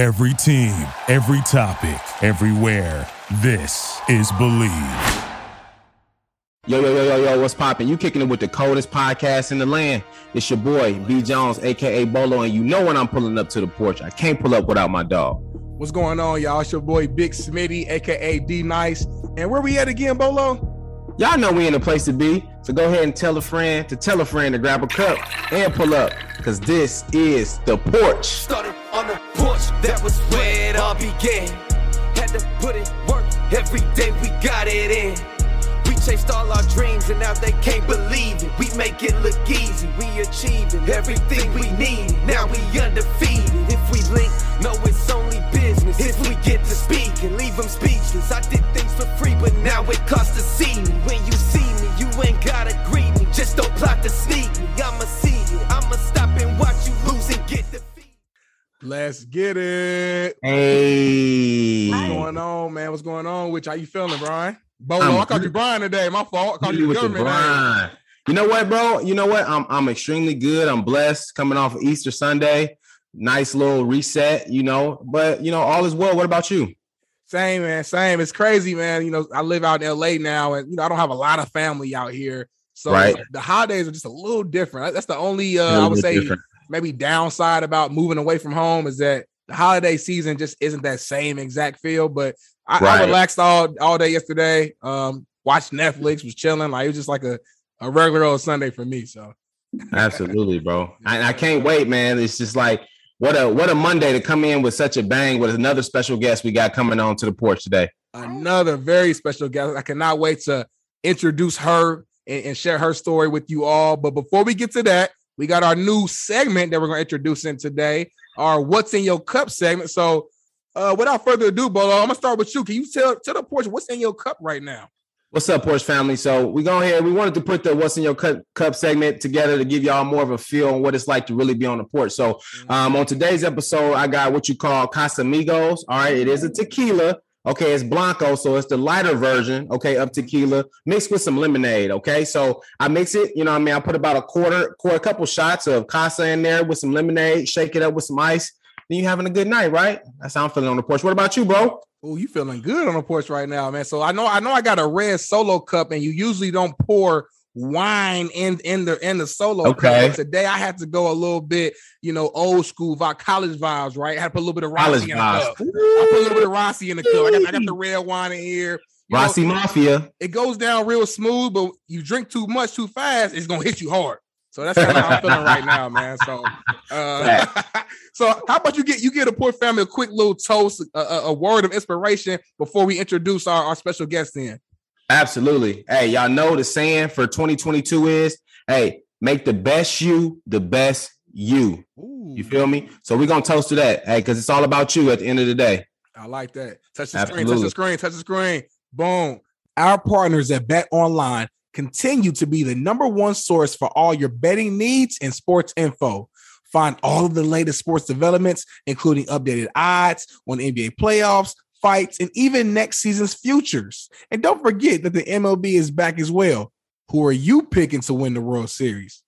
Every team, every topic, everywhere. This is Bleav. Yo, yo, yo, yo, yo, what's poppin'? You kicking it with the coldest podcast in the land. It's your boy, B Jones, aka Bolo, and you know when I'm pulling up to the porch. I can't pull up without my dog. What's going on, y'all? It's your boy Big Smitty, aka D Nice. And where we at again, Bolo? Y'all know we in the place to be. So go ahead and tell a friend to tell a friend to grab a cup and pull up. Cause this is the porch. Started on the porch, that was where it all began. Had to put in work every day, we got it in. We chased all our dreams and now they can't believe it. We make it look easy, we achieving everything we need. Now we undefeated. If we link, no, it's only business. If we get to speak and leave them speechless, I did things for free, but now it costs to see me. When you see me, you ain't gotta greet me. Just don't plot to sneak Let's get it. Hey. What's going on, man? What's going on? Which how you feeling, Brian? Bolo, I called you Brian today. My fault. I called You you with the government. grind. You know what, bro? You know what? I'm I'm extremely good. I'm blessed coming off of Easter Sunday. Nice little reset, you know. But you know, all is well. What about you? Same, man. Same. It's crazy, man. You know, I live out in LA now, and you know, I don't have a lot of family out here. So Right. the holidays are just a little different. That's the only uh, I would say different. Maybe downside about moving away from home is that the holiday season just isn't that same exact feel. But I, I relaxed all all day yesterday. Um, watched Netflix, was chilling. Like it was just like a, a regular old Sunday for me. So Absolutely, bro. And I can't wait, man. It's just like what a what a Monday to come in with such a bang with another special guest we got coming on to the porch today. another very special guest. I cannot wait to introduce her and, and share her story with you all. But before we get to that, we got our new segment that we're going to introduce in today, our "What's in Your Cup" segment. So, uh, without further ado, Bolo, I'm gonna start with you. Can you tell tell the porch what's in your cup right now? What's up, Porch family? So we go here. We wanted to put the "What's in Your Cup" cup segment together to give y'all more of a feel on what it's like to really be on the porch. So um, on today's episode, I got what you call Casamigos. All right, it is a tequila. Okay, it's blanco, so it's the lighter version. Okay, of tequila mixed with some lemonade. Okay, so I mix it. You know, I mean, I put about a quarter, quarter, a couple shots of Casa in there with some lemonade. Shake it up with some ice. Then you having a good night, right? That's how I'm feeling on the porch. What about you, bro? Oh, you feeling good on the porch right now, man. So I know I know I got a red solo cup, and you usually don't pour wine in in the in the solo. Okay. Today I had to go a little bit, you know, old school vi- college vibes, right? I had to put a little bit of Carlo Rossi in the vibes. cup. I put a little bit of Rossi in the cup. I got, I got the red wine in here. You know, Rossi Mafia. it goes down real smooth, but you drink too much too fast, it's gonna hit you hard. So that's kind of how I'm feeling right now, man. So, uh, so how about you get you get a poor family a quick little toast, a, a, a word of inspiration before we introduce our, our special guest in. Absolutely. Hey, y'all know the saying for 2022 is, hey, make the best you the best you. You feel me? So we're gonna toast to that, hey, because it's all about you at the end of the day. I like that. Touch the screen, touch the screen, touch the screen. Boom. Our partners at Bet Online continue to be the number one source for all your betting needs and sports info. Find all of the latest sports developments, including updated odds on NBA playoffs, fights, and even next season's futures. And don't forget that the MLB is back as well. Who are you picking to win the World Series?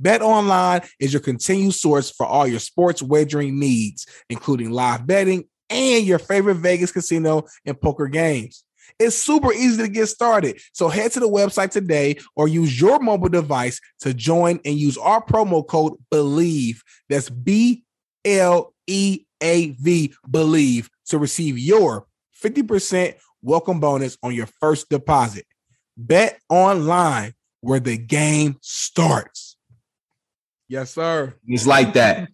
Bet Online is your continued source for all your sports wagering needs, including live betting and your favorite Vegas casino and poker games. It's super easy to get started. So head to the website today or use your mobile device to join and use our promo code BLEAV. That's B L E A V, BLEAV, to receive your 50% welcome bonus on your first deposit. Bet online where the game starts. Yes, sir. It's like that.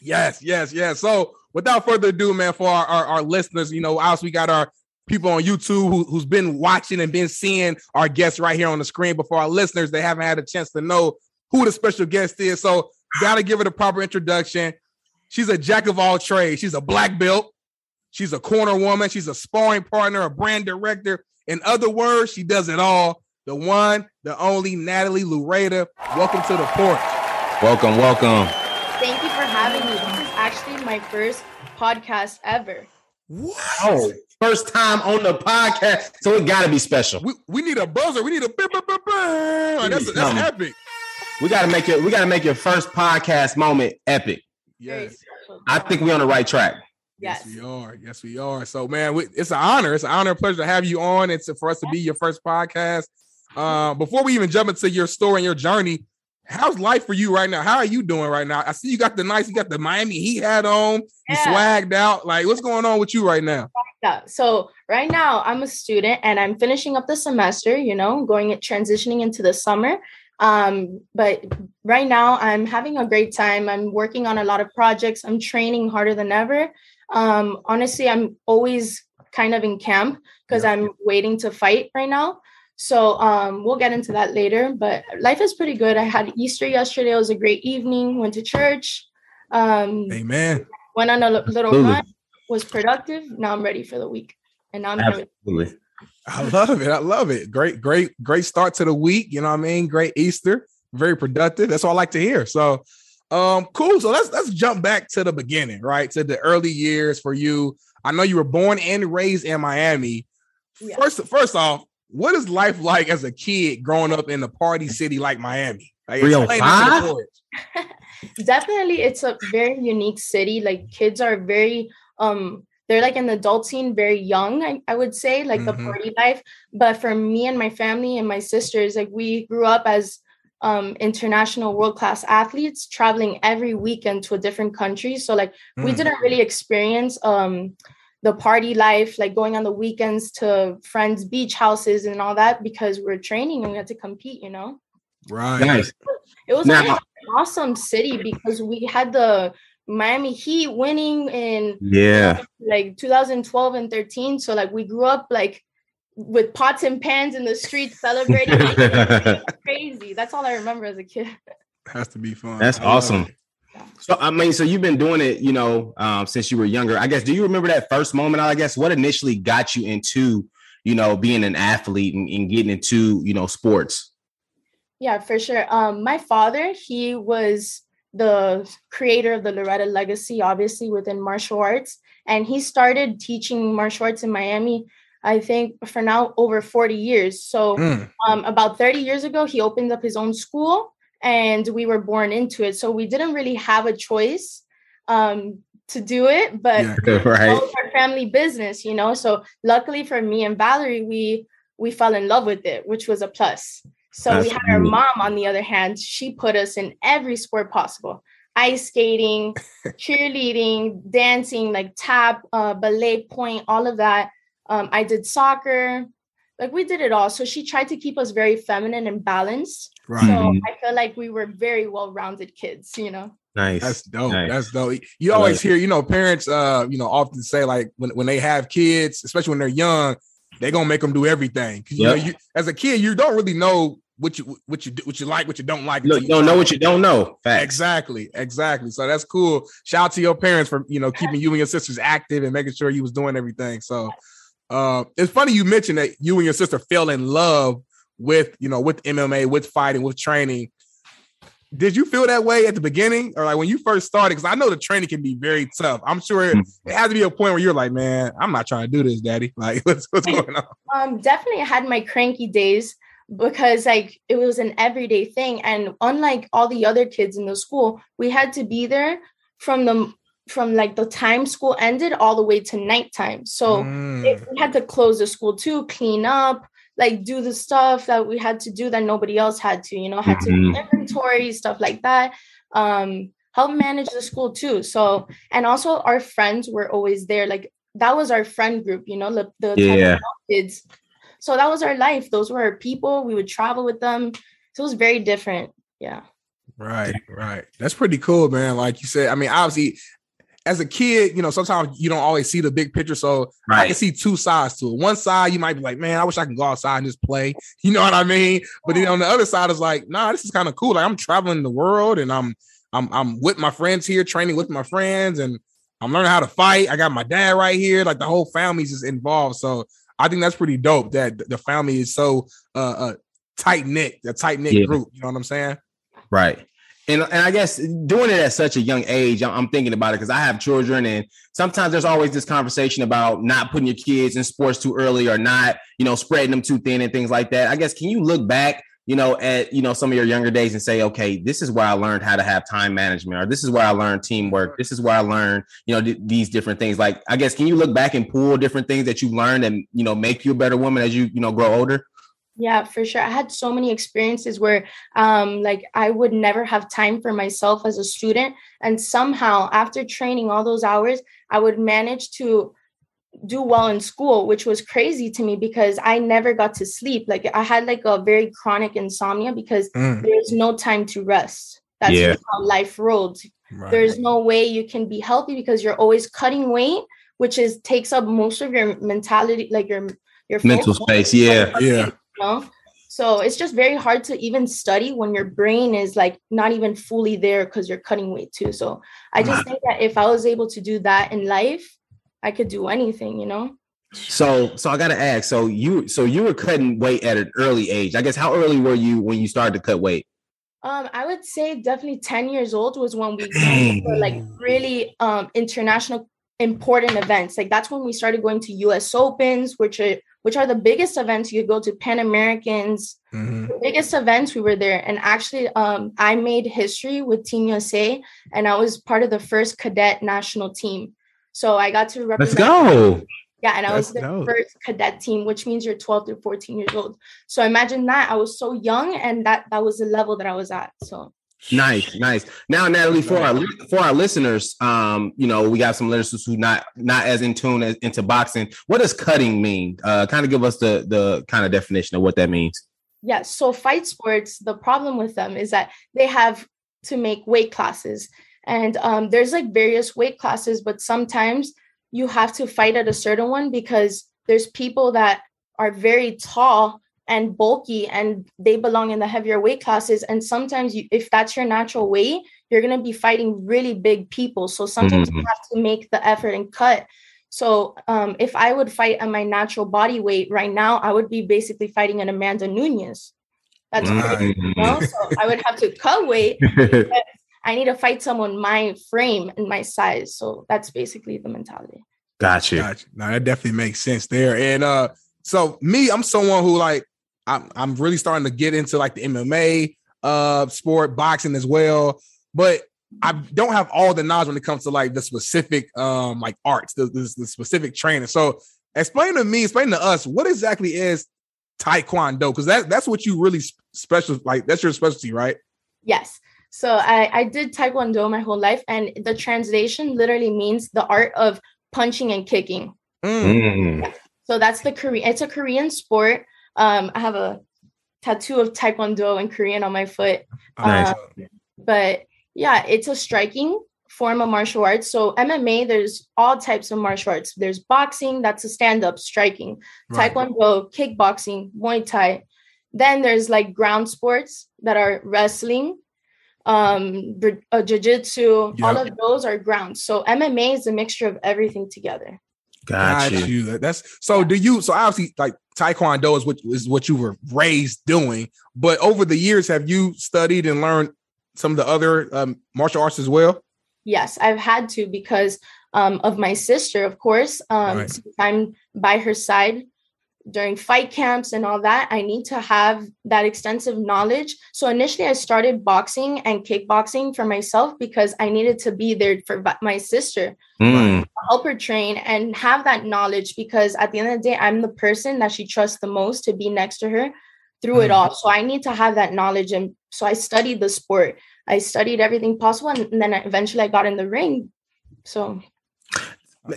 Yes, yes, yes. So without further ado, man, for our, our, our listeners, you know, obviously we got our people on YouTube who, who's been watching and been seeing our guests right here on the screen. But for our listeners, they haven't had a chance to know who the special guest is. So gotta give it a proper introduction. She's a jack of all trades. She's a black belt. She's a corner woman. She's a sparring partner, a brand director. In other words, she does it all. The one, the only Natalie Loureda. Welcome to the port. Welcome, welcome. Thank you for having me. This is actually my first podcast ever. Oh, first time on the podcast, so it gotta be special. We, we need a buzzer. We need a bim, bim, bim, bim. Like, oh, that's, that's Something. epic. We gotta make it. We gotta make your first podcast moment epic. Yes. I think we're on the right track. Yes. Yes. we are. Yes, we are. So, man, we, it's an honor. It's an honor and pleasure to have you on. It's for us to be your first podcast. Uh, before we even jump into your story and your journey, how's life for you right now? How are you doing right now? I see you got the nice, you got the Miami Heat hat on. You swagged out. Like, what's going on with you right now? Yeah. So right now I'm a student and I'm finishing up the semester, you know, going transitioning into the summer. Um, but right now I'm having a great time. I'm working on a lot of projects. I'm training harder than ever. Um, honestly, I'm always kind of in camp because I'm waiting to fight right now. So um, we'll get into that later. But life is pretty good. I had Easter yesterday. It was a great evening. Went to church. Um, Amen. went on a little Absolutely. run. Was productive. Now I'm ready for the week. And now I'm here with Absolutely. I love it. I love it. Great, great, great start to the week. You know what I mean? Great Easter. Very productive. That's all I like to hear. So um cool. So let's let's jump back to the beginning, right? To the early years for you. I know you were born and raised in Miami. Yeah. First, first off, what is life like as a kid growing up in a party city like Miami? Like, explain that to the 305? boys. definitely it's a very unique city like kids are very um they're like an adult scene very young I, I would say like the Mhm. party life but for me and my family and my sisters like we grew up as um international world class athletes traveling every weekend to a different country so like we Mm. didn't really experience um the party life like going on the weekends to friends beach houses and all that because we're training and we had to compete you know Right. Nice. it was Now- an awesome city because we had the Miami Heat winning in Yeah. like 2012 and 13. So like we grew up like with pots and pans in the streets celebrating. crazy. That's all I remember as a kid. Has to be fun. That's I awesome. So I mean, so you've been doing it, you know, um, since you were younger. I guess. Do you remember that first moment? I guess what initially got you into, you know, being an athlete and, and getting into, you know, sports. Yeah, for sure. Um, my father, he was the creator of the Loureda Legacy, obviously within martial arts, and he started teaching martial arts in Miami. I think for now over 40 years. So Mm. um, about 30 years ago, he opened up his own school and we were born into it. So we didn't really have a choice um, to do it, but Yeah. right. our family business, you know. So luckily for me and Valerie, we we fell in love with it, which was a plus. So we had our mom, on the other hand, she put us in every sport possible. Ice skating, cheerleading, dancing, like tap, uh, ballet point, all of that. Um, I did soccer, like we did it all. So she tried to keep us very feminine and balanced. Right. So Mhm. I feel like we were very well-rounded kids, you know. Nice. That's dope. Nice. That's dope. You always hear, you know, parents, uh, you know, often say like when, when they have kids, especially when they're young, they're gonna make them do everything. 'Cause, you Yep. know, you as a kid, you don't really know what you what you do, what you like, what you don't like. Look, you don't know what you don't know. Facts. Exactly, exactly. So that's cool. Shout out to your parents for you know keeping you and your sisters active and making sure you was doing everything. So uh it's funny you mentioned that you and your sister fell in love with you know with MMA, with fighting, with training. Did you feel that way at the beginning, or like when you first started? Because I know the training can be very tough. I'm sure it, Mm. it had to be a point where you're like, "Man, I'm not trying to do this, Daddy." Like, what's what's going on? Um, definitely I had my cranky days because like it was an everyday thing. And unlike all the other kids in the school, we had to be there from the from like the time school ended all the way to nighttime. So Mm, it, we had to close the school too, clean up, like do the stuff that we had to do that nobody else had to, you know, had to inventory, stuff like that. Um, help manage the school too. So, and also our friends were always there. Like that was our friend group, you know, the, the Yeah. kids. So that was our life. Those were our people. We would travel with them. So it was very different. Yeah. Right, right. That's pretty cool, man. Like you said, I mean, obviously, as a kid, you know, sometimes you don't always see the big picture. So I can see two sides to it. One side, you might be like, man, I wish I can go outside and just play. You know what I mean? But then on the other side, is like, nah, this is kind of cool. Like I'm traveling the world and I'm I'm I'm with my friends here, training with my friends, and I'm learning how to fight. I got my dad right here. Like the whole family's just involved. So I think that's pretty dope that the family is so uh, uh tight knit, a tight knit Yeah. group. You know what I'm saying? Right. And, and I guess doing it at such a young age, I'm, thinking about it because I have children, and sometimes there's always this conversation about not putting your kids in sports too early or not, you know, spreading them too thin and things like that. I guess can you look back you know, at you know some of your younger days and say, okay, this is where I learned how to have time management, or this is where I learned teamwork. This is where I learned, you know, th- these different things. Like, I guess, can you look back and pull different things that you learned and you know make you a better woman as you you know grow older? Yeah, for sure. I had so many experiences where um like I would never have time for myself as a student and somehow after training all those hours, I would manage to do well in school, which was crazy to me because I never got to sleep. Like I had like a very chronic insomnia because Mm. there's no time to rest. That's Yeah. how life rolled. Right. There's no way you can be healthy because you're always cutting weight, which is takes up most of your mentality, like your your Mental focus, space, yeah. Yeah. You know? So it's just very hard to even study when your brain is like not even fully there because you're cutting weight too. So I just think that if I was able to do that in life, I could do anything, you know? So, so I got to ask. So you, so you were cutting weight at an early age. I guess how early were you when you started to cut weight? Um, I would say definitely 10 years old was when we for like really um international important events. Like that's when we started going to US Opens, which are which are the biggest events you could go to Pan Americans, Mhm. the biggest events we were there. And actually um I made history with Team USA and I was part of the first cadet national team. So I got to represent. Let's go. yeah, and I was the first cadet team, which means you're 12 through 14 years old. So imagine that. I was so young, and that that was the level that I was at. So Nice, nice. Now, Natalie, for our for our listeners, um, you know, we got some listeners who not not as in tune as into boxing. What does cutting mean? Uh, kind of give us the the kind of definition of what that means. yes, so fight sports. The problem with them is that they have to make weight classes, and um, there's like various weight classes, but sometimes you have to fight at a certain one because there's people that are very tall and bulky and they belong in the heavier weight classes and sometimes you, if that's your natural weight you're going to be fighting really big people so sometimes you Mhm. have to make the effort and cut so um, if i would fight at my natural body weight right now i would be basically fighting an amanda nunes that's crazy, you know? so i would have to cut weight i need to fight someone my frame and my size so that's basically the mentality Gotcha. Gotcha. Now that definitely makes sense there. And uh, so me, I'm someone who like I'm I'm really starting to get into like the MMA uh sport, boxing as well. But I don't have all the knowledge when it comes to like the specific um like arts, the, the, the specific training. So explain to me, explain to us what exactly is taekwondo because that that's what you really special like that's your specialty, right? Yes. So I, I did Taekwondo my whole life, and the translation literally means the art of punching and kicking. Mm. Mm. So that's the Korean. It's a Korean sport. Um, I have a tattoo of Taekwondo in Korean on my foot. Nice. Uh, but yeah, it's a striking form of martial arts. So MMA, there's all types of martial arts. There's boxing, that's a stand-up striking. Right. Taekwondo, kickboxing, Muay Thai. Then there's like ground sports that are wrestling, um, uh, jiu-jitsu. All of those are ground. So MMA is a mixture of everything together. Got Got you. you. That's so. Do you? So obviously, like Taekwondo is what is what you were raised doing. But over the years, have you studied and learned some of the other um, martial arts as well? Yes, I've had to because um, of my sister, of course. Um, Right. since I'm by her side during fight camps and all that. I need to have that extensive knowledge. So initially, I started boxing and kickboxing for myself because I needed to be there for my sister, Mm. help her train, and have that knowledge because at the end of the day, I'm the person that she trusts the most to be next to her through it Mm. all. So I need to have that knowledge. And so I studied the sport. I studied everything possible, and, and then I, eventually I got in the ring. So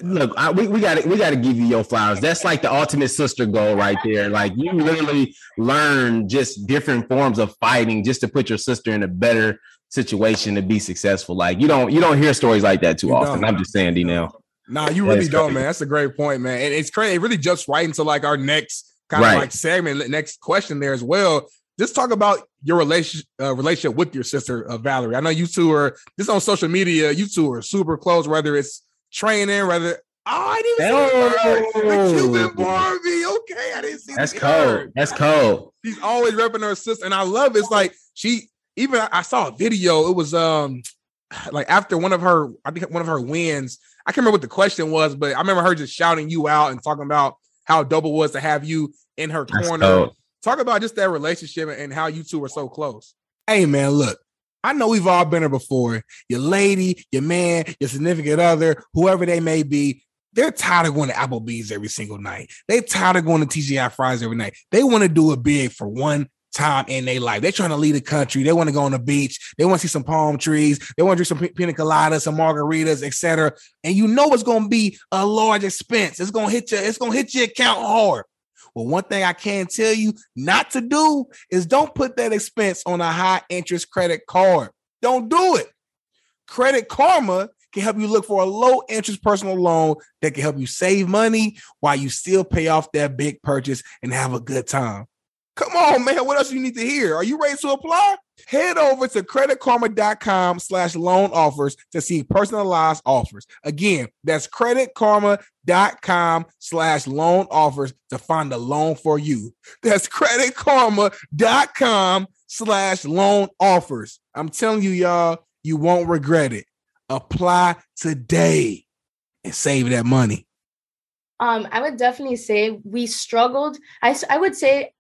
Look, I, we, we got to we got to give you your flowers. That's like the ultimate sister goal right there. Like you literally learn just different forms of fighting just to put your sister in a better situation to be successful. Like you don't you don't hear stories like that too You often. don't. I'm just saying, D now. Nah, you really don't, crazy. man. That's a great point, man. And it's crazy. It really jumps right into like our next kind Right. of like segment, next question there as well. Just talk about your relationship uh, relationship with your sister uh, Valerie. I know you two are just on social media. You two are super close. Whether it's training, whether oh, I didn't even see the, Cuban Barbie. Okay, I didn't see That's cold. That's cold. She's always repping her sister, and I love it. It's like she even I saw a video. It was um like after one of her, I think one of her wins. I can't remember what the question was, but I remember her just shouting you out and talking about how dope it was to have you in her That's corner. cold. Talk about just that relationship and how you two are so close. Hey man, look, I know we've all been there before. Your lady, your man, your significant other, whoever they may be, they're tired of going to Applebee's every single night. They're tired of going to TGI Fries every night. They want to do it big for one time in their life. They're trying to leave the country. They want to go on the beach. They want to see some palm trees. They want to drink some pina coladas, some margaritas, etc. And you know it's going to be a large expense. It's going to hit you. It's going to hit your account hard. Well, one thing I can tell you not to do is don't put that expense on a high interest credit card. Don't do it. Credit Karma can help you look for a low interest personal loan that can help you save money while you still pay off that big purchase and have a good time. Come on, man. What else you need to hear? Are you ready to apply? Head over to creditkarma.com slash loan offers to see personalized offers. Again, that's creditkarma.com slash loan offers to find a loan for you. That's creditkarma.com slash loan offers. I'm telling you, y'all, you won't regret it. Apply today and save that money. Um, I would definitely say we struggled. I, I would say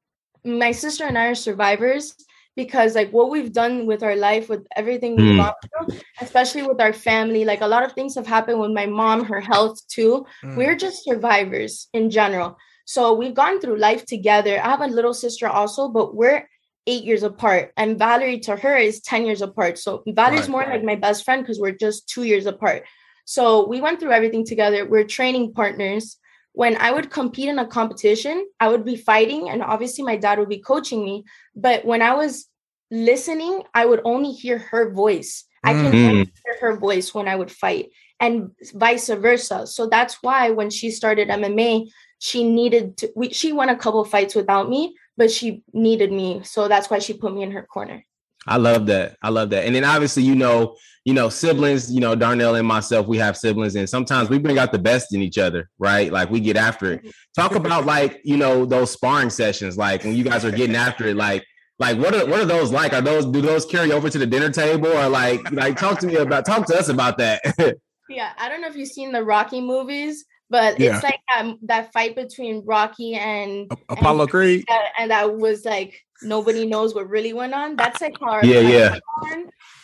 my sister and I are survivors because like what we've done with our life with everything we've mm. gone through especially with our family like a lot of things have happened with my mom her health too. Mm. we're just survivors in general. So we've gone through life together. I have a little sister also but we're eight years apart and valerie to her is 10 years apart. So valerie's right, more right. like my best friend because we're just two years apart. So we went through everything together. We're training partners when I would compete in a competition, I would be fighting, and obviously my dad would be coaching me. But when I was listening, I would only hear her voice. I can mm-hmm. hear her voice when I would fight, and vice versa. So that's why when she started MMA, she needed to. We, she won a couple fights without me, but she needed me, so that's why she put me in her corner. I love that. I love that. And then obviously, you know, you know, siblings, you know, Darnell and myself, we have siblings, and sometimes we bring out the best in each other, right? Like we get after it. Talk about like, you know, those sparring sessions, like when you guys are getting after it, like like what are what are those like? Are those do those carry over to the dinner table or like like talk to me about talk to us about that? yeah, I don't know if you've seen the Rocky movies, but yeah. it's like um, that fight between Rocky and Apollo and, Creed, and that was like nobody knows what really went on. That's like hard. Yeah, yeah.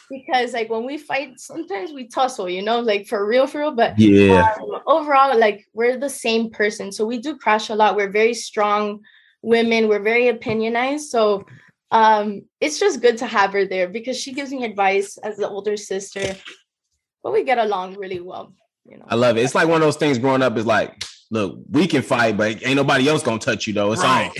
Because like when we fight, sometimes we tussle, you know, like for real, for real. But yeah, um, overall, like we're the same person, so we do crash a lot. We're very strong women. We're very opinionized, so um, it's just good to have her there because she gives me advice as the older sister. But we get along really well. You know, I love it. It's like one of those things growing up is like, look, we can fight, but ain't nobody else gonna touch you though. It's right.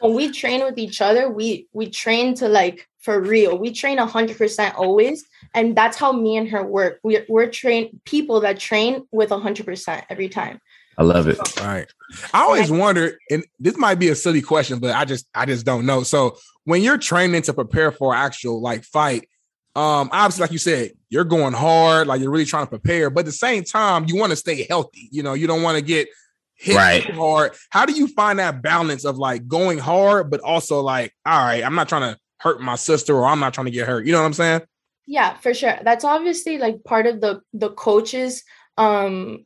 when we train with each other, we we train to like for real. We train hundred percent always, and that's how me and her work. We're we're trained people that train with hundred percent every time. I love it. All right. I always wonder, and this might be a silly question, but I just I just don't know. So when you're training to prepare for actual like fight, um, obviously, like you said, you're going hard, like you're really trying to prepare, but at the same time, you want to stay healthy. You know, you don't want to get hit right. hard. How do you find that balance of like going hard, but also like, all right, I'm not trying to hurt my sister or I'm not trying to get hurt. You know what I'm saying? Yeah, for sure. That's obviously like part of the the coaches um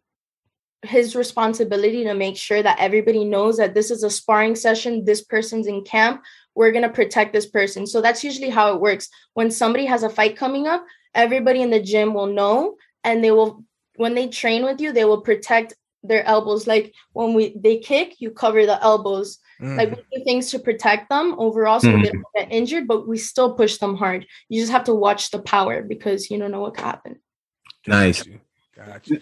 his responsibility to make sure that everybody knows that this is a sparring session, this person's in camp, we're going to protect this person. So that's usually how it works. When somebody has a fight coming up, everybody in the gym will know and they will when they train with you, they will protect their elbows like when we they kick, you cover the elbows. Mm. Like we do things to protect them overall so mm. they don't get injured, but we still push them hard. You just have to watch the power because you don't know what could happen. Nice. Gotcha.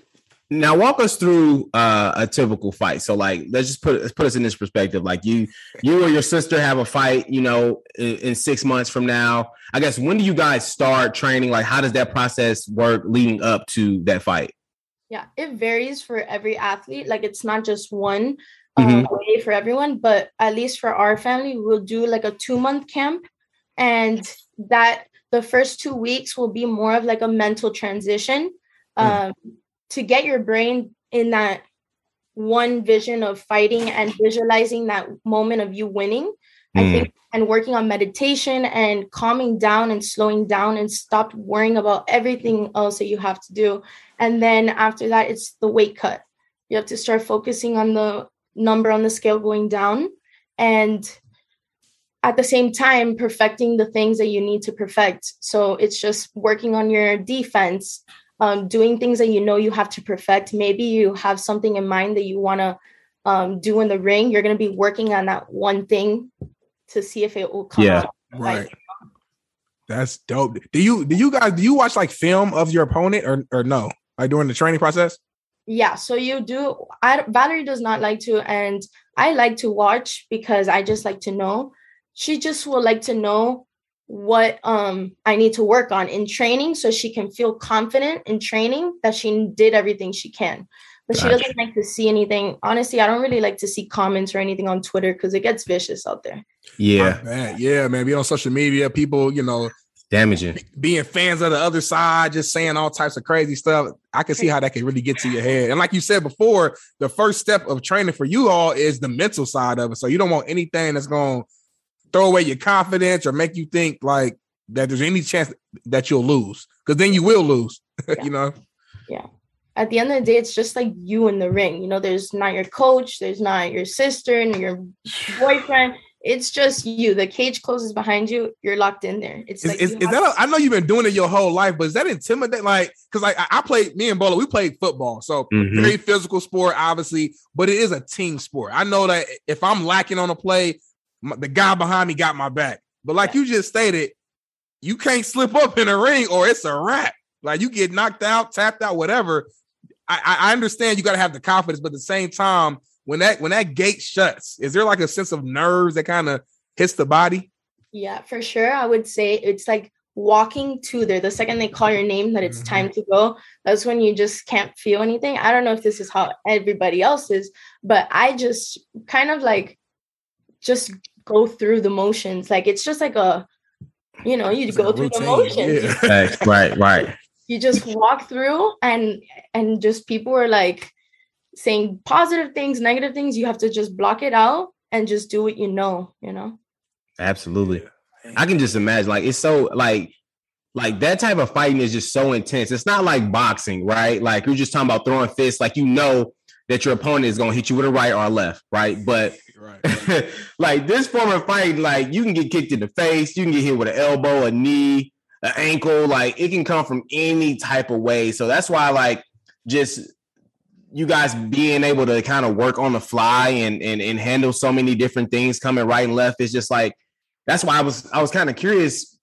Now walk us through uh, a typical fight. So like let's just put let's put us in this perspective. Like you you or your sister have a fight, you know, in, in, six months from now. I guess when do you guys start training? Like how does that process work leading up to that fight? Yeah, it varies for every athlete. Like it's not just one um, mm-hmm. way for everyone, but at least for our family, we'll do like a two month camp, and that the first two weeks will be more of like a mental transition. Mm. To get your brain in that one vision of fighting and visualizing that moment of you winning mm. i think and working on meditation and calming down and slowing down and stop worrying about everything else that you have to do. And then after that it's the weight cut. You have to start focusing on the number on the scale going down and at the same time perfecting the things that you need to perfect. So it's just working on your defense um, doing things that you know you have to perfect maybe you have something in mind that you want to um, do in the ring you're going to be working on that one thing to see if it will come Yeah. out Right. That's dope. Do you do you guys do you watch like film of your opponent or or no? Like during the training process? Yeah, so you do. I Valerie does not like to, and I like to watch because I just like to know. She just would like to know what um I need to work on in training, so she can feel confident in training that she did everything she can. But she doesn't like to see anything. Honestly, I don't really like to see comments or anything on Twitter because it gets vicious out there. Yeah, Man, yeah, man. Be on social media, people, you know, damaging. being fans of the other side, just saying all types of crazy stuff. I can see how that can really get to your head. And like you said before, the first step of training for you all is the mental side of it. So you don't want anything that's going to throw away your confidence or make you think like that there's any chance that you'll lose because then you will lose. you know, Yeah. At the end of the day, it's just like you in the ring. You know, there's not your coach, there's not your sister and your boyfriend. It's just you. The cage closes behind you. You're locked in there. It's is, like is, is that a, I know you've been doing it your whole life, but is that intimidating? Like, because like I, I played me and Bolo, we played football, so Mhm. very physical sport, obviously, but it is a team sport. I know that if I'm lacking on a play, my, the guy behind me got my back. But like you just stated, you can't slip up in a ring or it's a wrap. Like you get knocked out, tapped out, whatever. I, I understand you got to have the confidence, but at the same time, when that when that gate shuts, is there like a sense of nerves that kind of hits the body? Yeah, for sure. I would say it's like walking to there. The second they call your name that it's Mhm. time to go, that's when you just can't feel anything. I don't know if this is how everybody else is, but I just kind of like just go through the motions. Like it's just like a, you know, you It's go like a through the motions. yeah. Facts. right, right. You just walk through and and just people are like saying positive things, negative things. You have to just block it out and just do what you know, you know? Absolutely. I can just imagine, like, it's so like, like that type of fighting is just so intense. It's not like boxing, right? Like you're just talking about throwing fists, like you know that your opponent is gonna hit you with a right or a left, right? But Right. like this form of fighting, like you can get kicked in the face, you can get hit with an elbow, a knee, an ankle, like it can come from any type of way. So that's why, like, just you guys being able to kind of work on the fly and and and handle so many different things coming right and left is just like that's why I was I was kind of curious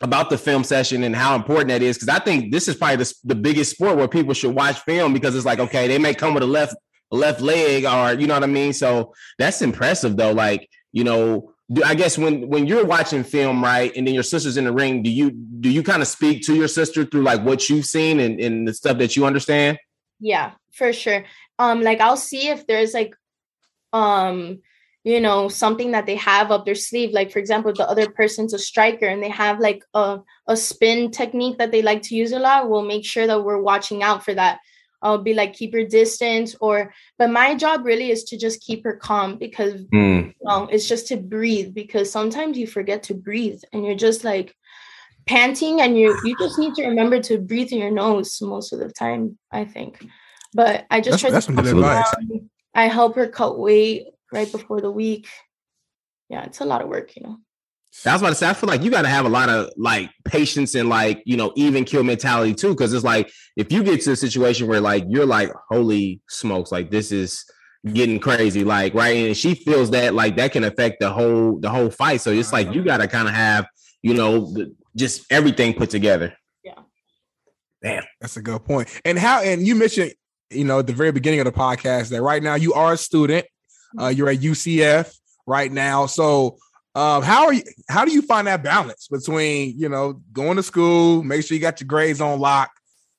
about the film session and how important that is because I think this is probably the, the biggest sport where people should watch film because it's like okay they may come with a left left leg or you know what I mean? So that's impressive though like you know do, I guess when when you're watching film right and then your sister's in the ring do you do you kind of speak to your sister through like what you've seen and, and the stuff that you understand? Yeah, for sure. Um, like I'll see if there's like um you know something that they have up their sleeve like for example the other person's a striker and they have like a, a spin technique that they like to use a lot we'll make sure that we're watching out for that i'll be like keep your distance or but my job really is to just keep her calm because um, it's just to breathe because sometimes you forget to breathe and you're just like panting and you you just need to remember to breathe in your nose most of the time i think. But i just That's, try that's to some good advice. um, i help her cut weight right before the week. Yeah it's a lot of work you know I was about to say, I feel like you got to have a lot of like patience and like, you know, even kill mentality too. Cause it's like, if you get to a situation where like, you're like, holy smokes, like this is getting crazy, like, right. And she feels that like that can affect the whole, the whole fight. So it's like, you got to kind of have, you know, the, just everything put together. Yeah, damn, that's a good point. And how and you mentioned, you know, at the very beginning of the podcast that right now you are a student. Uh, you're at UCF right now. So um, how are you how do you find that balance between, you know, going to school, make sure you got your grades on lock,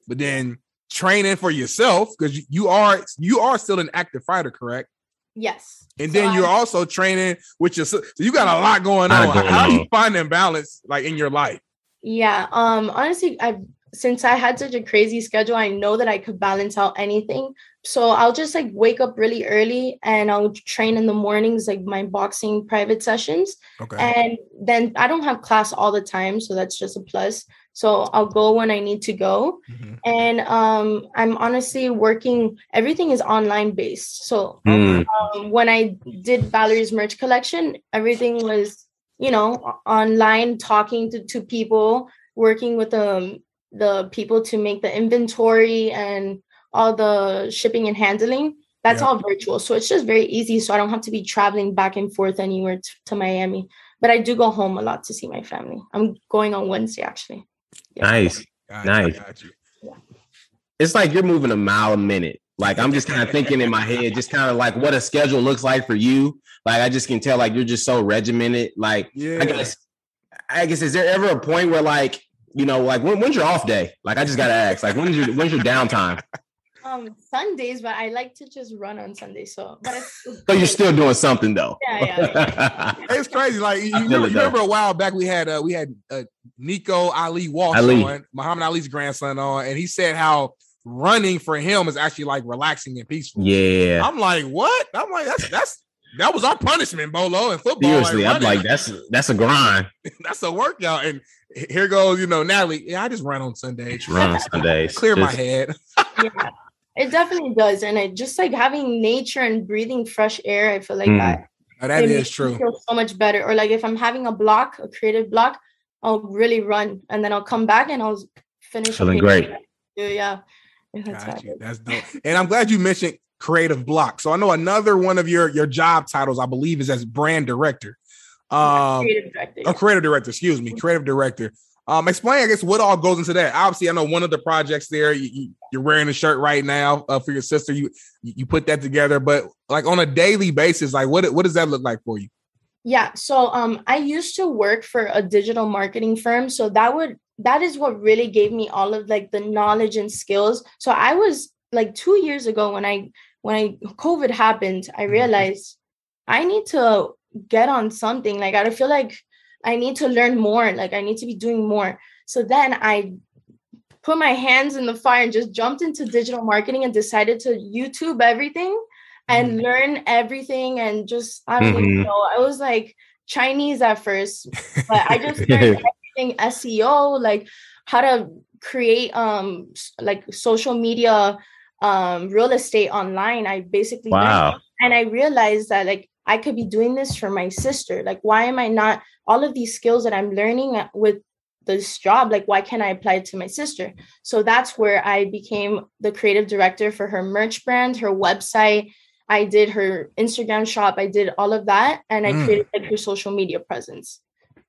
but then training for yourself because you are you are still an active fighter, correct? yes And So then you're I- also training with your so you got a lot going on. going how do you find that balance like in your life? Yeah. Um honestly, I've since I had such a crazy schedule, I know that I could balance out anything. So I'll just like wake up really early and I'll train in the mornings, like my boxing private sessions. Okay. And then I don't have class all the time, so that's just a plus. So I'll go when I need to go. Mhm. And um, I'm honestly working, everything is online based. So Mm. um, when I did Valerie's merch collection, everything was, you know, online, talking to, to people, working with the, the people to make the inventory and all the shipping and handling. That's Yeah. all virtual. So it's just very easy. So I don't have to be traveling back and forth anywhere t- to Miami. But I do go home a lot to see my family. I'm going on Wednesday, actually. Yeah. Nice. Got Nice. You, got you. It's like you're moving a mile a minute. Like I'm just kind of thinking in my head, just kind of like what a schedule looks like for you. Like I just can tell, like you're just so regimented. Like Yeah. I guess, I guess, is there ever a point where like you know, like when, when's your off day? Like I just gotta ask, like when's your when's your downtime? Um, Sundays, but I like to just run on Sundays. So, but it's, So you're still doing something though. yeah, yeah. yeah. It's crazy. Like you, I you remember, it, you though. remember a while back we had uh, we had uh, Nico Ali Walsh Ali. on Muhammad Ali's grandson on, and he said how running for him is actually like relaxing and peaceful. yeah. I'm like, what? I'm like, that's that's that was our punishment, Bolo, in football. Seriously, I'm like that's that's a grind. that's a workout. And here goes, you know, Natalie. Yeah, I just run on Sundays. Run on Sundays. Clear my head. yeah. It definitely does. And it just like having nature and breathing fresh air, I feel like Mm. that. Now, that it is makes me true. Feel so much better. Or like if I'm having a block, a creative block, I'll really run and then I'll come back and I'll finish. a Feeling great. that I do, Yeah. Yeah, That's Got you. That's dope. And I'm glad you mentioned creative block. So I know another one of your your job titles, I believe, is as brand director. Um, creative director. or creative director, excuse me, creative director. Um, explain, I guess, what all goes into that. Obviously, I know one of the projects there. You, you, are wearing a shirt right now uh, for your sister. You you put that together, but like on a daily basis, like what what does that look like for you? Yeah. So um I used to work for a digital marketing firm. So that would that is what really gave me all of like the knowledge and skills. So I was like two years ago when I when I COVID happened, I realized I need to get on something. Like I feel like I need to learn more. Like I need to be doing more. So then I put my hands in the fire and just jumped into digital marketing and decided to YouTube everything and Mhm. learn everything and just I don't Mhm. know. I was like Chinese at first, but I just learned everything SEO, like how to create um like social media um real estate online. I basically Wow. and I realized that like I could be doing this for my sister. Like, why am I not all of these skills that I'm learning with this job? Like, why can't I apply it to my sister? So that's where I became the creative director for her merch brand, her website. I did her Instagram shop. I did all of that, and I Mm. created like her social media presence.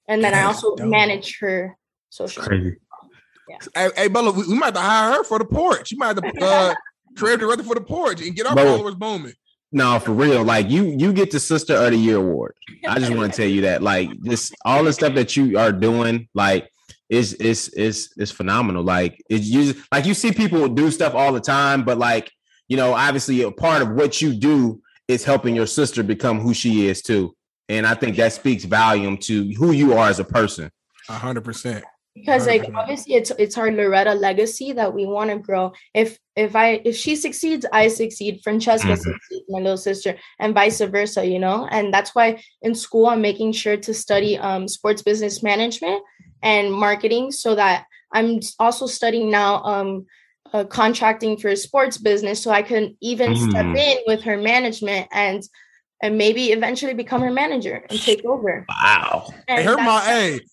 And then I also dope. manage her social. Crazy. Hey, hey Bolo, we, we might have to hire her for the porch. You might have to uh, creative director for the porch and get our But- followers booming. No, for real. Like you, you get the Sister of the Year award. I just want to tell you that. Like just all the stuff that you are doing, like is is is is phenomenal. Like it's you like you see people do stuff all the time, but like you know, obviously a part of what you do is helping your sister become who she is too. And I think that speaks volume to who you are as a person. A hundred percent. Because like 100%. obviously it's it's our Loureda legacy that we want to grow. If if I if she succeeds, I succeed. Francesca Mhm. succeeds, my little sister, and vice versa. You know, and that's why in school I'm making sure to study um sports business management and marketing, so that I'm also studying now um uh, contracting for a sports business, so I can even step Mm. in with her management and and maybe eventually become her manager and take over. Wow. Hey, And her that's mind, hey, eventually.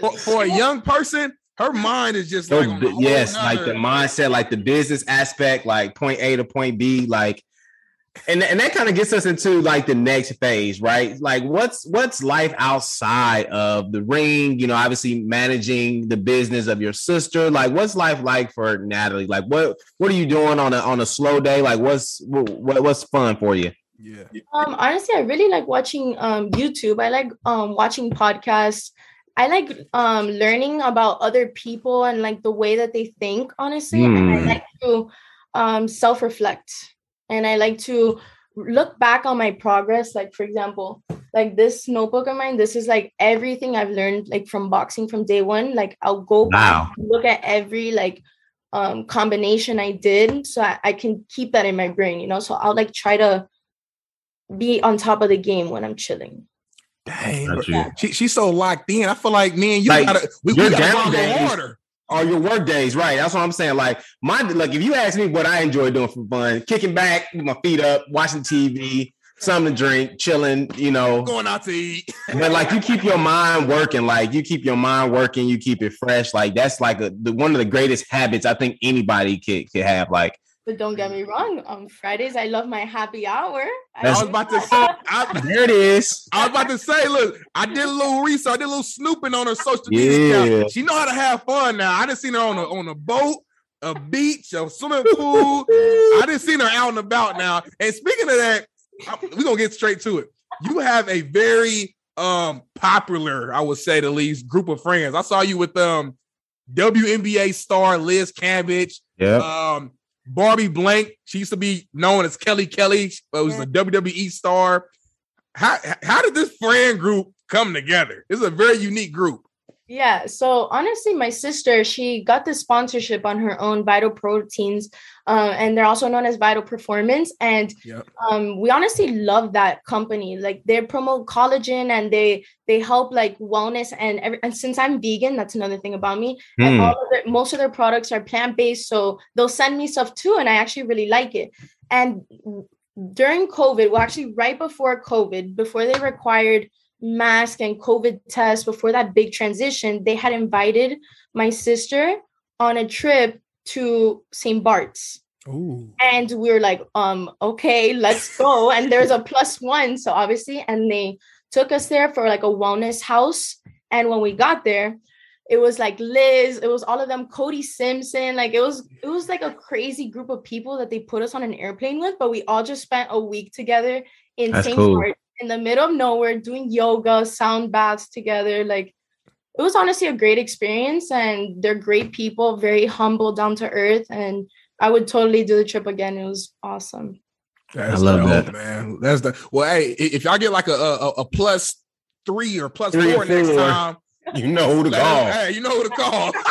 For, for a young person, her mind is just So, like on a whole yes, like the mindset, like the business aspect, like point A to point B, like and, and that kind of gets us into like the next phase, right? Like what's what's life outside of the ring? You know, obviously managing the business of your sister. Like what's life like for Natalie? Like what what are you doing on a on a slow day? Like what's what, what's fun for you? yeah. Um, honestly, I really like watching um YouTube. I like um watching podcasts. I like um learning about other people and like the way that they think, honestly. And I Hmm. like to um self-reflect and I like to look back on my progress. Like, for example, like this notebook of mine, this is like everything I've learned like from boxing from day one. Like I'll go back, Wow. look at every like um combination I did so I, I can keep that in my brain, you know. So I'll like try to be on top of the game when I'm chilling. Dang, Got bro. you. She, she's so locked in. I feel like man, you Like, gotta we, we your gotta down go harder. or your work days, right? That's what I'm saying. Like my like, if you ask me what I enjoy doing for fun, kicking back with my feet up, watching TV, something to drink, chilling, you know, going out to eat. but like you keep your mind working, like you keep your mind working, you keep it fresh. Like that's like a, the, one of the greatest habits I think anybody could, could have. Like But don't get me wrong. On Fridays, I love my happy hour. I That's- was about to say, I, there it is. I was about to say, look, I did a little research, I did a little snooping on her social media. Yeah. account. She know how to have fun now. I didn't seen her on a on a boat, a beach, a swimming pool. I didn't seen her out and about now. And speaking of that, we're gonna get straight to it. You have a very um popular, I would say the least, group of friends. I saw you with um WNBA star Liz Cambage, Yeah. um, Barbie Blank. She used to be known as Kelly Kelly. But was a WWE star. How how did this friend group come together? It's a very unique group. Yeah. So honestly, my sister, she got the sponsorship on her own Vital Proteins, uh, and they're also known as Vital Performance. And Yep. um, we honestly love that company. Like they promote collagen and they they help like wellness and every, and since I'm vegan, that's another thing about me. And Hmm. all of their, most of their products are plant based, so they'll send me stuff too, and I actually really like it. And during COVID, well, actually right before COVID, before they required mask and COVID tests, before that big transition, they had invited my sister on a trip to St. Bart's. Ooh. And we were like, um, okay, let's go. and there's a plus one. So obviously, and they took us there for like a wellness house. And when we got there, it was like Liz, it was all of them, Cody Simpson. Like it was, it was like a crazy group of people that they put us on an airplane with, but we all just spent a week together in That's St. cool. Bart's in the middle of nowhere doing yoga, sound baths together. Like it was honestly a great experience and they're great people, very humble, down to earth. And I would totally do the trip again. It was awesome. That's love dope, that. man. That's the well. Hey, if y'all get like a a, a plus three or plus Three or four next time, You know who to call. hey, you know who to call.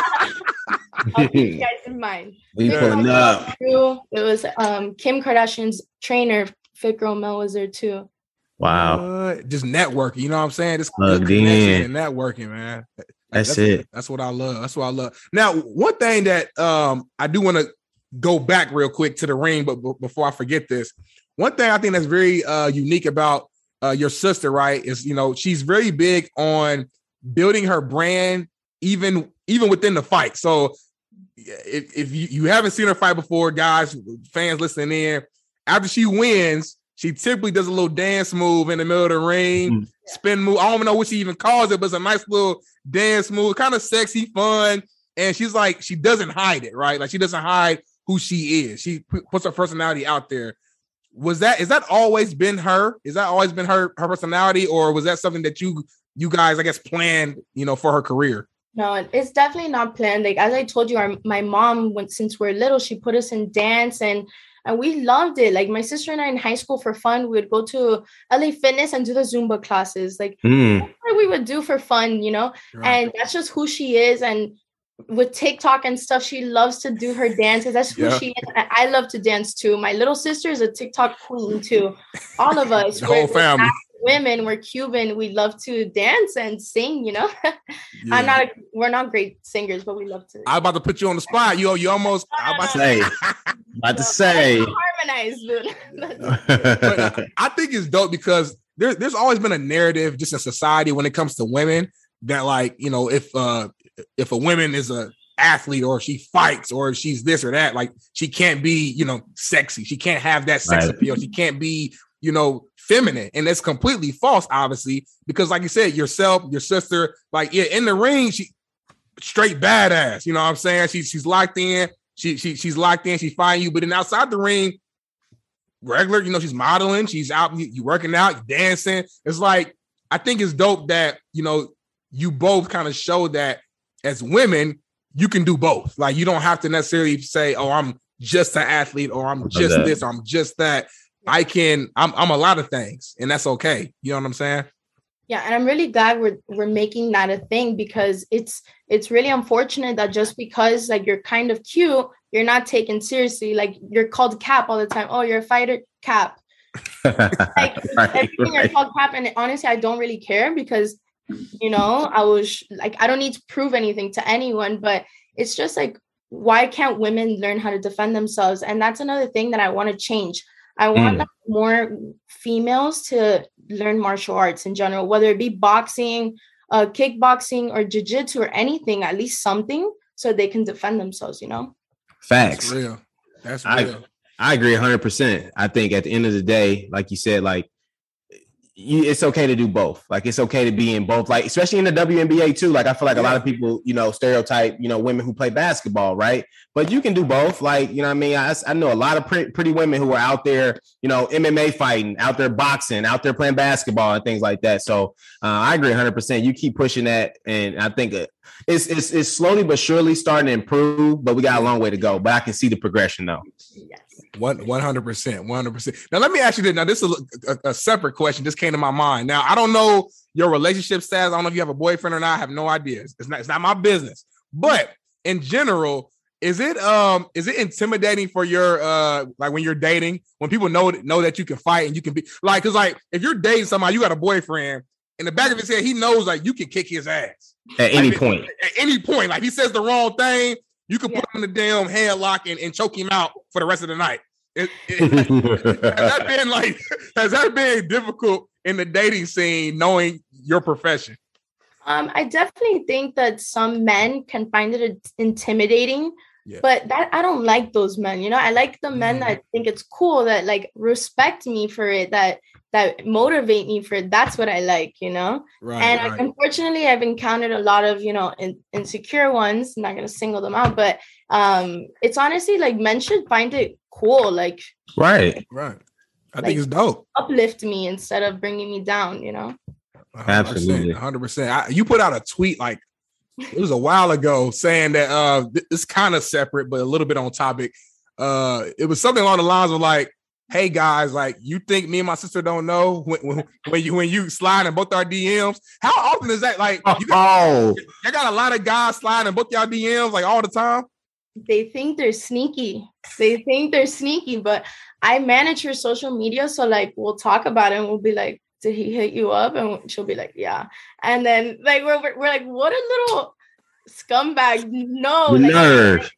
I'll keep you guys in mind. we Fit pulling up. It was um, Kim Kardashian's trainer, Fit Girl Mel, was there too. Wow. What? Just networking. You know what I'm saying? Just Plugged connection and networking, man. That's it. That's what I love. That's what I love. Now, one thing that um I do want to go back real quick to the ring, but, but before I forget this, one thing I think that's very uh unique about uh your sister, right, is you know she's very big on building her brand, even even within the fight. So if, if you, you haven't seen her fight before, guys, fans listening in, after she wins, she typically does a little dance move in the middle of the ring, Mm. spin move. I don't even know what she even calls it, but it's a nice little dance move, kind of sexy, fun. And she's like, she doesn't hide it, right? Like she doesn't hide who she is. She pu- puts her personality out there. Was that is that always been her? Is that always been her her personality, or was that something that you you guys, I guess, planned, you know, for her career? No, it's definitely not planned. Like as I told you, our my mom, when since we're little, she put us in dance and and we loved it. Like my sister and I in high school for fun, we would go to LA Fitness and do the Zumba classes. Like hmm. that's what we would do for fun, you know. And that's just who she is. And with TikTok and stuff, she loves to do her dances. That's who Yeah. she is. I, love to dance too. My little sister is a TikTok queen too. All of us, the whole family. Women, we're Cuban. We love to dance and sing. You know, Yeah. I'm not. A, we're not great singers, but we love to. I'm about to put you on the spot. You you almost I was about to Say, about to say. harmonize, dude. but I think it's dope because there, there's always been a narrative just in society when it comes to women that like you know if uh if a woman is a athlete or she fights or if she's this or that like she can't be you know sexy she can't have that sex Right. appeal she can't be you know feminine. And that's completely false obviously because like you said yourself your sister like yeah in the ring she straight badass you know what i'm saying? She, she's locked in. She, she she's locked in. She's fighting you. But then outside the ring regular, you know, she's modeling, she's out, you, you working out, you dancing. It's like, I think it's dope that, you know, you both kind of show that as women, you can do both. Like, you don't have to necessarily say, oh, I'm just an athlete or I'm just this or I'm just that. I can, I'm, I'm a lot of things and that's okay. You know what I'm saying? Yeah, and I'm really glad we're we're making that a thing because it's it's really unfortunate that just because like you're kind of cute, you're not taken seriously. Like you're called Cap all the time. Oh, you're a fighter, Cap. Like right, everything right. called Cap, and honestly, I don't really care because you know I was like I don't need to prove anything to anyone, but it's just like why can't women learn how to defend themselves? And that's another thing that I want to change. I want Mm. like, more females to learn martial arts in general, whether it be boxing, uh, kickboxing, or jujitsu, or anything, at least something, so they can defend themselves. You know. Facts. That's real. That's I- I agree 100%. I think at the end of the day, like you said, like you, it's okay to do both. Like it's okay to be in both, like especially in the WNBA too. Like I feel like a lot of people, you know, stereotype, you know, women who play basketball, right? But you can do both. Like you know, what I mean, I, I know a lot of pretty, pretty women who are out there, you know, MMA fighting, out there boxing, out there playing basketball and things like that. So uh, I agree 100. percent You keep pushing that, and I think it- it's, it's it's slowly but surely starting to improve. But we got a long way to go. But I can see the progression though. Yes. One one hundred percent, one hundred percent. Now let me ask you this. Now this is a, a, a separate question. This came to my mind. Now I don't know your relationship status. I don't know if you have a boyfriend or not. I have no idea. It's not. It's not my business. But in general, is it um is it intimidating for your uh like when you're dating when people know know that you can fight and you can be like because like if you're dating somebody you got a boyfriend in the back of his head he knows like you can kick his ass At any Like, point. at any point like he says the wrong thing you can Yeah. put him in the damn headlock and, and choke him out for the rest of the night. It- it- has that been like has that been difficult in the dating scene knowing your profession? Um, I definitely think that some men can find it intimidating, Yeah. but that I don't like those men. You know, I like the men Mhm. that think it's cool, that like respect me for it, that that motivate me for. That's what I like. You know, Right. and like, unfortunately, I've encountered a lot of you know in, insecure ones. I'm not gonna single them out, but um, it's honestly like men should find it cool, like right. right. I like- think it's dope. uplift me instead of bringing me down. You know. Absolutely. hundred percent. You put out a tweet like it was a while ago saying that uh it's kind of separate, but a little bit on topic. Uh, it was something along the lines of like, "Hey guys, like you think me and my sister don't know when when, when you when you slide in both our DMs? How often is that? Like you got, Oh, you got a lot of guys sliding both y'all DMs like all the time. they think they're sneaky. They think they're sneaky, but I manage her social media. So like we'll talk about it and we'll be like, did he hit you up? And she'll be like, yeah. And then like we're, we're, we're like, what a little scumbag. No, the like, nerve.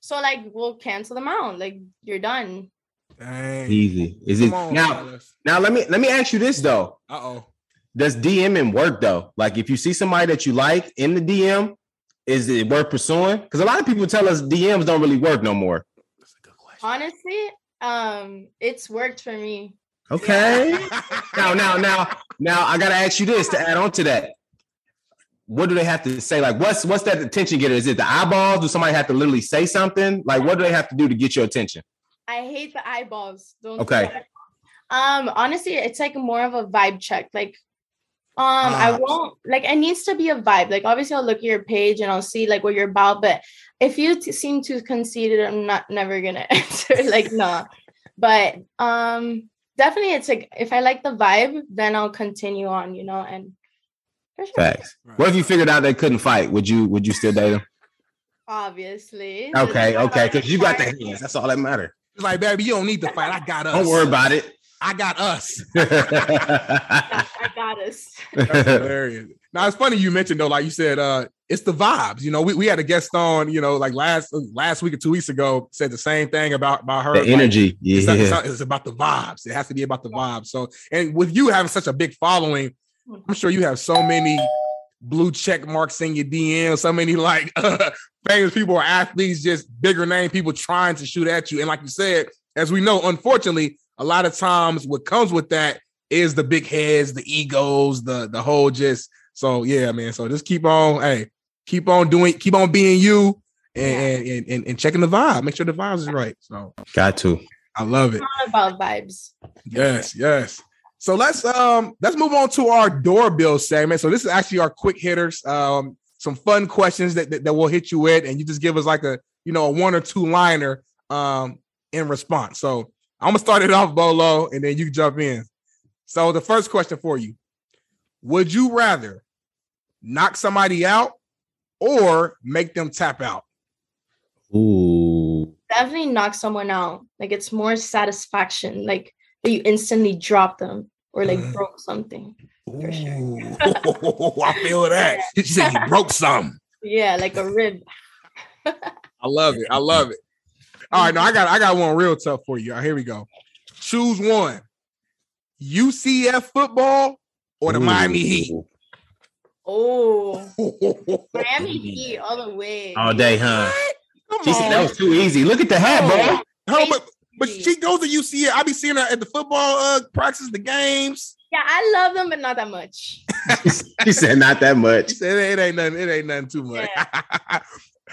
so like we'll cancel them out. Like you're done. Dang. Easy. Is it now? Now let me let me ask you this though. Uh oh. Does DMing work though? Like if you see somebody that you like in the DM, is it worth pursuing? Because a lot of people tell us DMs don't really work no more. That's a good question. Honestly, um, it's worked for me. Okay. now, now, now, now, I gotta ask you this to add on to that. What do they have to say? Like, what's what's that attention getter? Is it the eyeballs? Do somebody have to literally say something? Like, what do they have to do to get your attention? I hate the eyeballs. Don't Okay. Um, honestly, it's like more of a vibe check. Like, um, I won't like it needs to be a vibe. Like, obviously, I'll look at your page and I'll see like what you're about. But if you t- seem too conceited, I'm not never gonna answer. like, no. But um, definitely, it's like if I like the vibe, then I'll continue on. You know, and for sure, Facts. What if you figured out they couldn't fight? Would you would you still date them? obviously. Okay, okay, because you got the hands. That's all that matters. It's like, baby, you don't need to fight. I got us. Don't worry about it. I got us. I got us. That's hilarious. Now it's funny you mentioned though, like you said, uh, it's the vibes. You know, we, we had a guest on, you know, like last last week or two weeks ago, said the same thing about about her. the like, energy. it's, it's, Yeah. not- it's about the vibes. It has to be about the vibes. So, and with you having such a big following, I'm sure you have so many blue check marks in your DM, so many like uh, famous people or athletes, just bigger name people trying to shoot at you. And like you said, as we know, unfortunately, a lot of times what comes with that is the big heads, the egos, the the whole just. So yeah, man. So just keep on, hey, keep on doing, keep on being you, and and and, and checking the vibe. Make sure the vibes is right. So Got to. I love it. Not about vibes. Yes, yes. So let's um let's move on to our doorbell segment. So this is actually our quick hitters. Um, some fun questions that, that, that we'll hit you with, and you just give us like a you know a one or two liner um in response. So I'm gonna start it off, Bolo, and then you jump in. So the first question for you: Would you rather knock somebody out or make them tap out? Ooh. definitely knock someone out. Like it's more satisfaction, like that you instantly dropped them or like Mhm. broke something. For sure. I feel that. She said you broke some. Yeah, like a rib. I love it. I love it. All right, now I got I got one real tough for you. All right, here we go. Choose one: UCF football or the Miami Heat. Oh, Miami Heat all the way. All day, huh? Come She said on. that was too easy. Look at the hat, bro. Hold on, but, but she goes to UCF. I be seeing her at the football uh, practices, the games. Yeah, I love them, but not that much. She said not that much. She said it, ain't nothing. It ain't nothing too much. Yeah. I,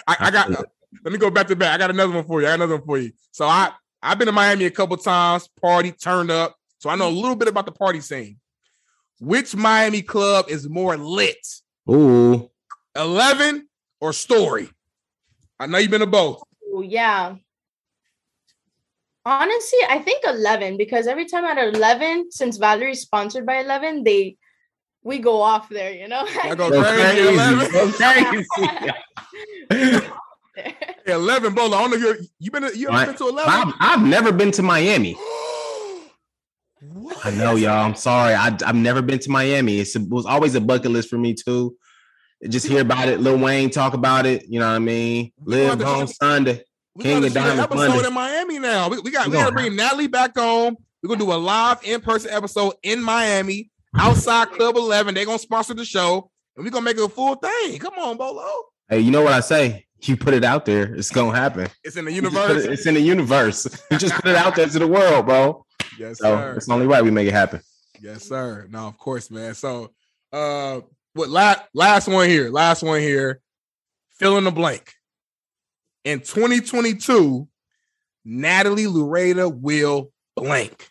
I got. let me go back to back. I got another one for you. I got another one for you. So I I've been to Miami a couple times. Party turned up. So I know a little bit about the party scene. Which Miami club is more lit? Ooh. Eleven or Story? I know you've been to both. Ooh, yeah. Honestly, I think 11 because every time at 11, since Valerie's sponsored by 11, they we go off there, you know? I go Go crazy. crazy. 11. Go crazy. Hey, 11, Bolo. I don't know if you're, you been to, you ever been to 11? I've, I've never been to Miami. What? I know, y'all. I'm sorry. I, I've never been to Miami. It's, it was always a bucket list for me too. Just hear about it. Lil Wayne talk about it. You know what I mean? We gonna have Live to on Sunday. We King got of to shoot an Diamonds episode Monday. in Miami now. We, we got We we got to gonna bring Natalie back home. We're gonna do a live in-person episode in Miami outside Club 11. They're gonna sponsor the show, and we're gonna make it a full thing. Come on, Bolo. Hey, you know what I say? You put it out there, it's gonna happen. It's in the You just put universe. it- it's in the universe. You just put it out there to the world, bro. Yes, So sir. it's only right we make it happen. Yes, sir. No, of course, man. So, uh, what last last one here? Last one here. Fill in the blank. In 2022, Natalie Loureda will blank.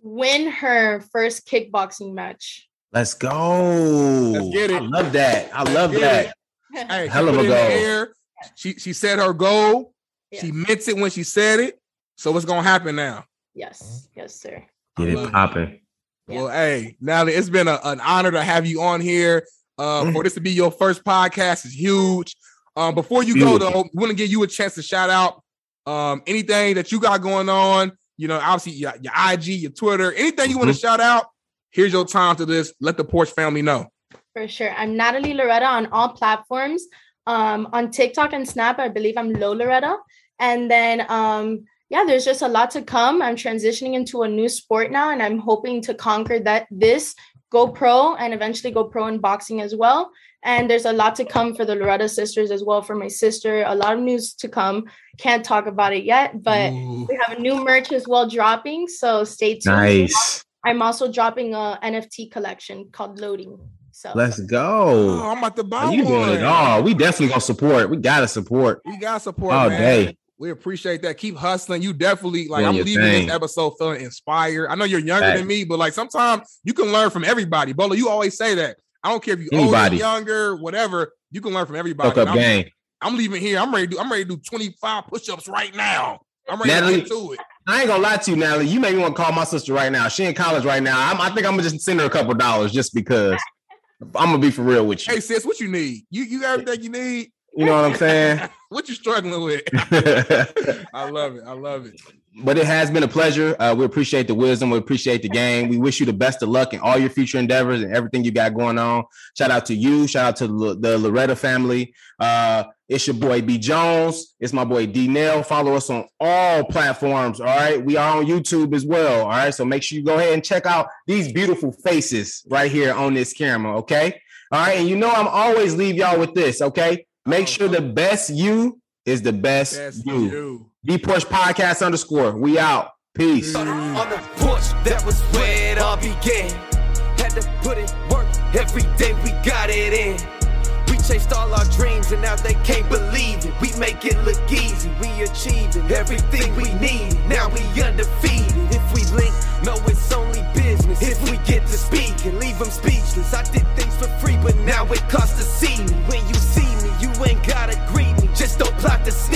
Win her first kickboxing match. Let's go. Let's get it. I love that. I love that. Hey, Hell she of a it in the goal. She she said her goal. She meant it when she said it. So what's gonna happen now? Yes, yes, sir. Get it it. popping. Yeah. Well, hey, Natalie, it's been a- an honor to have you on here. Uh, Mm. for this to be your first podcast is huge. Um, before you go though, we want to give you a chance to shout out um anything that you got going on. You know, obviously your, your IG, your Twitter, anything you want Mm-hmm. to shout out. Here's your time to this. Let the Porch family know. For sure. I'm Natalie Loureda on all platforms. Um, on TikTok and Snap, I believe I'm Low Loureda. And then um, yeah, there's just a lot to come. I'm transitioning into a new sport now, and I'm hoping to conquer that this go pro and eventually go pro in boxing as well. And there's a lot to come for the Loureda sisters as well. For my sister, a lot of news to come. Can't talk about it yet, but Ooh. we have a new merch as well dropping. So stay tuned. Nice. I'm also dropping a NFT collection called Loading. So Let's go. Oh, go. I'm about to buy Oh, you one. doing it all. We definitely gonna support. We gotta support. We gotta support All man. day. We appreciate that. Keep hustling. You definitely like. Doing I'm leaving thing. this episode feeling inspired. I know you're younger Right. than me, but like sometimes you can learn from everybody. Bolo, you always say that. I don't care if you older, Anybody. younger, whatever. You can learn from everybody. Fuck up I'm, game. I'm leaving here. I'm ready to do. I'm ready to do 25 push-ups right now. I'm ready Natalie- to get to it. I ain't gonna lie to you, Natalie. You make me want to call my sister right now. She in college right now. I'm, I think I'm gonna just send her a couple dollars just because. I'm gonna be for real with you. Hey sis, what you need? You you got everything you need. You know what I'm saying? What you struggling with? I love it. I love it. But it has been a pleasure. Uh, we appreciate the wisdom. We appreciate the game. We wish you the best of luck in all your future endeavors and everything you got going on. Shout out to you. Shout out to the, the Loureda family. Uh, it's your boy B Jones. It's my boy D Nail. Follow us on all platforms. All right. We are on YouTube as well. All right. So make sure you go ahead and check out these beautiful faces right here on this camera. Okay. All right. And you know, I'm always leave y'all with this. Okay. Make sure the best you is the best, That's you. you. The Porch Podcast underscore. We out. Peace. On the porch, that was where it all began. Had to put work every day, we got it in. We chased all our dreams and now they can't believe it. We make it look easy, we achieving everything we need. Now we undefeated. If we link, no, it's only business. If we get to speak and leave them speechless, I did things for free, but now it costs to see me. When you see me, you ain't gotta greet me. Just don't sneak